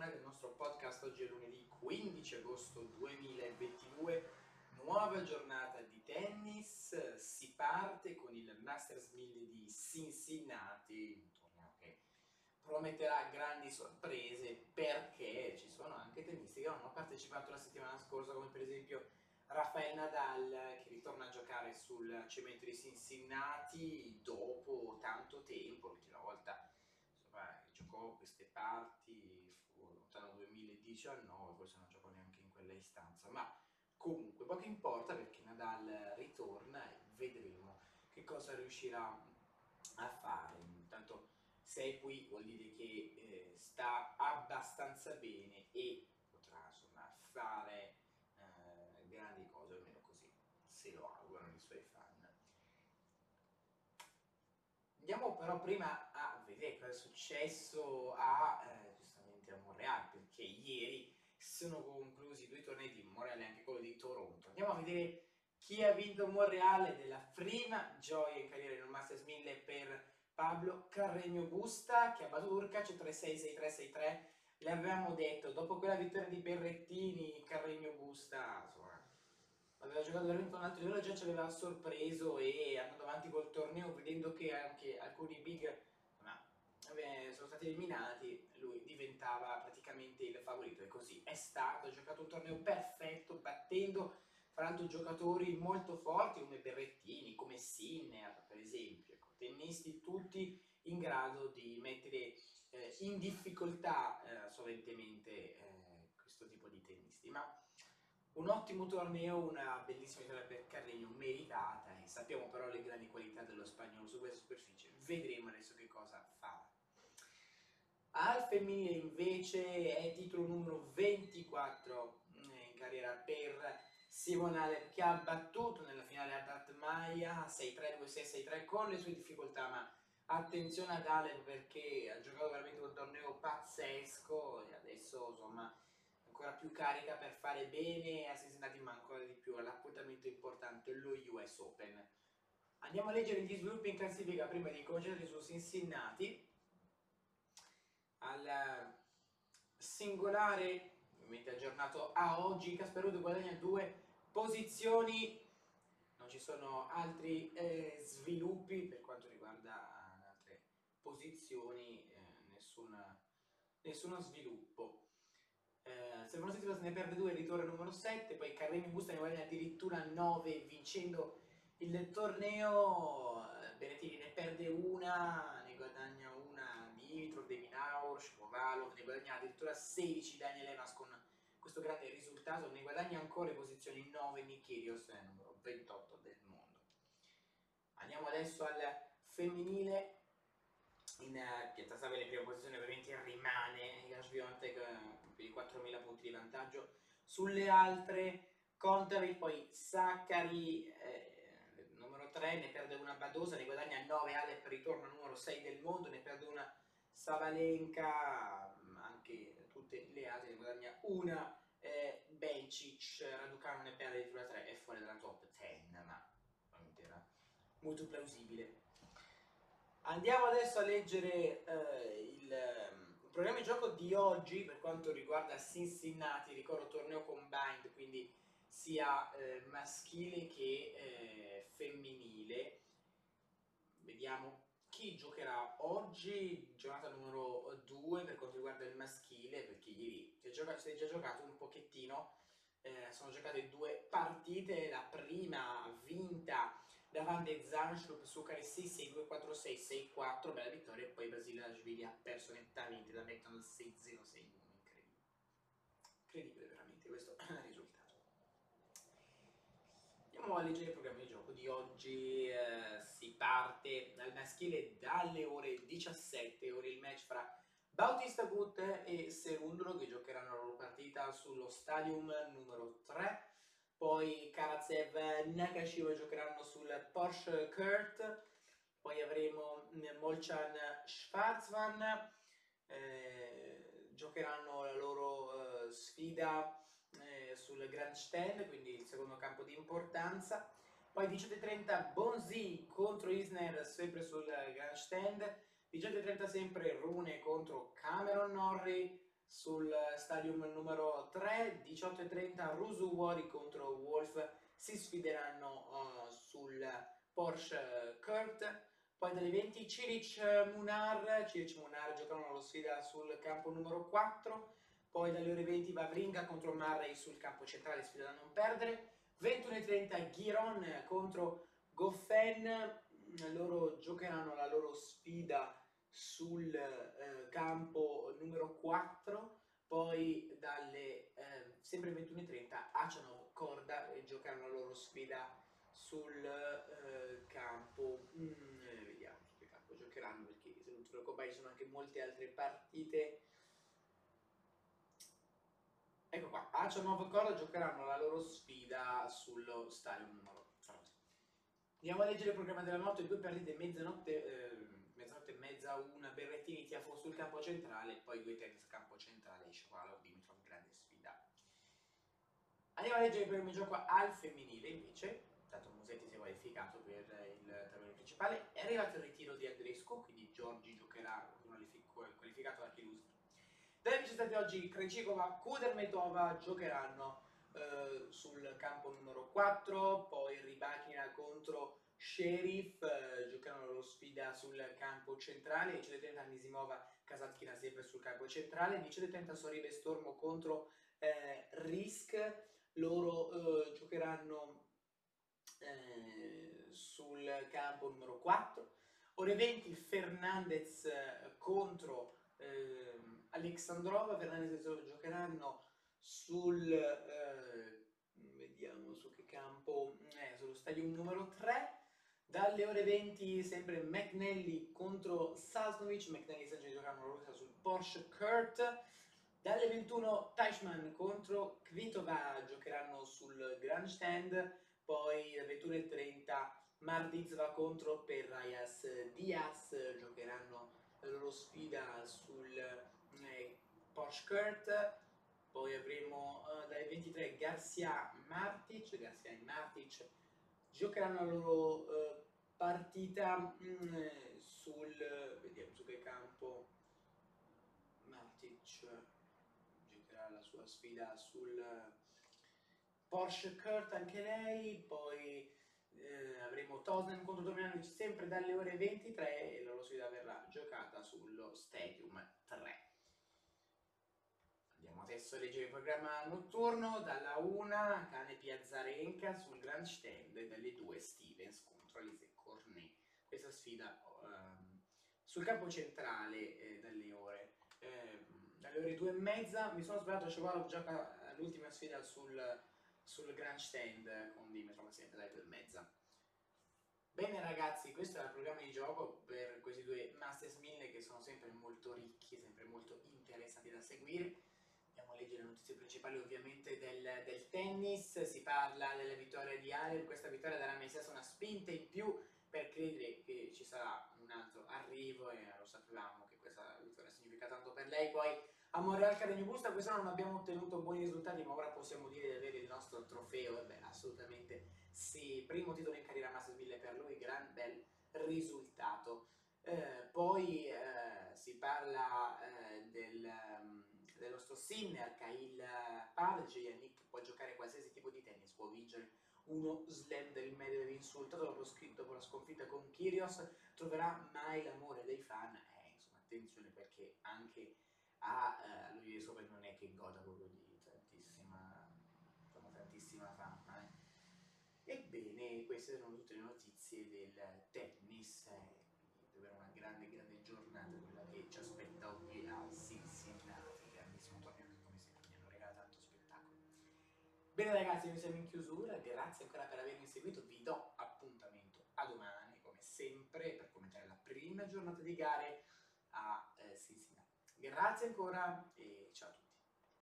bentornati al nostro podcast. Oggi è lunedì 15 agosto 2022, nuova giornata di tennis. Si parte con il Masters 1000 di Cincinnati, un torneo che prometterà grandi sorprese perché ci sono anche tennisti che non hanno partecipato la settimana scorsa, come per esempio Rafael Nadal che ritorna a giocare sul cemento di Cincinnati dopo tanto tempo, l'ultima volta giocò queste parti 2019, forse non giocò neanche in quella istanza, ma comunque poco importa perché Nadal ritorna e vedremo che cosa riuscirà a fare. Intanto sei qui vuol dire che eh, sta abbastanza bene e potrà insomma fare eh, grandi cose, almeno così se lo augurano i suoi fan. Andiamo però prima a vedere cosa è successo a, eh, perché ieri sono conclusi due tornei di Montreal e anche quello di Toronto. Andiamo a vedere chi ha vinto Montreal della prima gioia in carriera in un Masters 1000 per Pablo Carregno Busta che ha battuto Urcac 3-6, 6-3, 6-3. Le avevamo detto, dopo quella vittoria di Berrettini, Carregno Busta, insomma, aveva giocato veramente un altro livello, già ci aveva sorpreso e andando avanti col torneo, vedendo che anche alcuni big sono stati eliminati, lui diventava praticamente il favorito e così è stato, ha giocato un torneo perfetto, battendo fra l'altro giocatori molto forti come Berrettini, come Sinner per esempio, ecco, tennisti tutti in grado di mettere eh, in difficoltà eh, soventemente eh, questo tipo di tennisti. Ma un ottimo torneo, una bellissima vittoria per Carregno, meritata e sappiamo però le grandi qualità dello spagnolo su questa superficie. Vedremo adesso che cosa. Al femminile invece è titolo numero 24 eh, in carriera per Simon Alep che ha battuto nella finale Adat Maya 6-3, 2-6, 6-3 con le sue difficoltà. Ma attenzione ad Alep perché ha giocato veramente un torneo pazzesco e adesso insomma ancora più carica per fare bene a Cincinnati ma ancora di più all'appuntamento importante lo US Open. Andiamo a leggere gli sviluppi in classifica prima di concentrarci su Cincinnati al singolare ovviamente aggiornato a oggi Casperuto guadagna due posizioni. Non ci sono altri eh, sviluppi per quanto riguarda altre posizioni eh, nessuna, nessuno sviluppo. Eh, Stefano Settima se ne perde due, ritorna numero 7, poi Carremi Busta ne guadagna addirittura 9 vincendo il torneo, eh, Benettini ne perde una, ne guadagna una Dimitrov, Deminaur, Shpovalov, ne guadagna addirittura 16 Daniel Evans con questo grande risultato, ne guadagna ancora in posizione 9 Nikirios, eh, numero 28 del mondo. Andiamo adesso al femminile, in uh, Piazza Savia in prima posizione ovviamente rimane Iga Swiatek uh, per i 4.000 punti di vantaggio sulle altre Contavit, poi Saccari eh, numero 3 ne perde una Badosa, ne guadagna 9 Alep ritorno numero 6 del mondo, ne perde una Savalenka, anche tutte le altre ne guadagna una eh, Bencic, Raducano ne perde addirittura 3 è fuori dalla top 10 ma era molto plausibile. Andiamo adesso a leggere eh, il, ehm, il, programma di gioco di oggi per quanto riguarda Cincinnati, ricordo torneo combined, quindi sia eh, maschile che eh, femminile. Vediamo chi giocherà oggi, giornata numero 2 per quanto riguarda il maschile, perché ieri si è, giocato, si è già giocato un pochettino, eh, sono giocate due partite, la prima vinta davanti a Zanschlup su Care 6 6 2 4 6 6 4 bella vittoria e poi Brasile la Sveglia ha perso nettamente da McDonald's 6 0 6 1 incredibile. Incredibile veramente questo risultato. Andiamo a leggere il programma di gioco di oggi eh, parte dal maschile dalle ore 17 ora il match fra Bautista Gut e Serundolo che giocheranno la loro partita sullo stadium numero 3 poi Karatsev e Nakashima giocheranno sul Porsche Kurt, poi avremo Molchan Schwarzman, eh, giocheranno la loro eh, sfida eh, sul Grandstand, quindi il secondo campo di importanza. Poi 18.30 Bonzi contro Isner, sempre sul Grandstand. 18.30 sempre Rune contro Cameron Norrie. Sul stadium numero 3, 18.30 Rusuwori contro Wolf. Si sfideranno uh, sul Porsche Kurt, poi dalle 20 Cilic Munar, Cilic Munar giocano la sfida sul campo numero 4, poi dalle ore 20 Vavringa contro Marray sul campo centrale, sfida da non perdere, 21.30 Ghiron contro Goffen, loro giocheranno la loro sfida sul eh, campo numero 4, poi dalle eh, sempre 21.30 Aciano Corda e giocheranno la loro sfida sul eh, campo, mm, eh, vediamo su che campo giocheranno perché se non trovo ci sono anche molte altre partite. Ecco qua, Aciano Corda giocheranno la loro sfida sullo stadio numero 3. Andiamo a leggere il programma della notte, due partite mezzanotte eh, mezzanotte e mezza, una Berrettini Tiafo sul campo centrale, poi due tennis campo centrale, Shapovalov Dimitrov, grande sfida. Andiamo a leggere il primo gioco al femminile invece, tanto Musetti si è qualificato per il tabellone principale, è arrivato il ritiro di Andrescu, quindi Giorgi giocherà qualificato da Chilusi. Dalle vice oggi Krejcikova, Kudermetova giocheranno eh, sul campo numero 4, poi Ribachina contro Sheriff eh, giocano la loro sfida sul campo centrale, 10.30 Anisimova, Kasatkina sempre sul campo centrale, 10.30 Soribe Stormo contro eh, Risk, loro eh, giocheranno eh, sul campo numero 4, ore 20 Fernandez eh, contro ehm, Alexandrova, Fernandez giocheranno sul, eh, vediamo su che campo, sullo stadio numero 3, dalle ore 20 sempre McNally contro Sasnovic, McNally sta giocando una rosa sul Porsche Kurt. Dalle 21 Teichmann contro Kvitova giocheranno sul Grandstand, poi alle 21.30 Mardizva contro Perrayas Diaz giocheranno la loro sfida sul eh, Porsche Kurt, poi avremo uh, dalle 23 Garcia Martic, Garcia e Martic giocheranno la loro uh, partita mh, mm, sul vediamo su che campo. Matic giocherà la sua sfida sul Porsche Kurt anche lei. Poi eh, avremo Tosen contro Dominic sempre dalle ore 23 e la loro sfida verrà giocata sullo Stadium 3 A leggere il programma notturno, dalla 1 Cane Piazzarenca sul grandstand, dalle 2 Stevens contro Alise Cornet. Questa sfida um, sul campo centrale eh, dalle ore eh, dalle ore 2 e mezza, mi sono sbagliato, Cevalov gioca l'ultima sfida sul, sul grandstand con Dimitro Massente dalle 2 e mezza. Bene ragazzi, questo era il programma di gioco per questi due Masters 1000 che sono sempre molto ricchi, sempre molto interessanti da seguire Leggere le notizie principali ovviamente del, del tennis, si parla della vittoria di Alep, questa vittoria darà a Messias una spinta in più per credere che ci sarà un altro arrivo e lo sapevamo che questa vittoria significa tanto per lei. Poi a Montreal Academy Busta quest'anno non abbiamo ottenuto buoni risultati ma ora possiamo dire di avere il nostro trofeo e beh assolutamente sì, primo titolo in carriera Masters 1000 per lui, gran bel risultato. Eh, poi eh, si parla eh, del... Um, dello nostro Sinner, Kyle Page, Yannick può giocare qualsiasi tipo di tennis, può vincere uno slam del Medvedev insultato dopo, dopo la sconfitta con Kyrgios, troverà mai l'amore dei fan, eh, insomma attenzione perché anche a uh, lui sopra non è che goda proprio di tantissima, insomma, tantissima fama. Eh. Ebbene, queste sono tutte le notizie del tennis, eh, davvero una grande, grande giornata quella che ci aspetta qui a Cincinnati grandissimo torneo che come sempre mi hanno regalato tanto spettacolo. Bene ragazzi, noi siamo in chiusura, grazie ancora per avermi seguito, vi do appuntamento a domani come sempre per commentare la prima giornata di gare a eh, Cincinnati. Grazie ancora e ciao a tutti.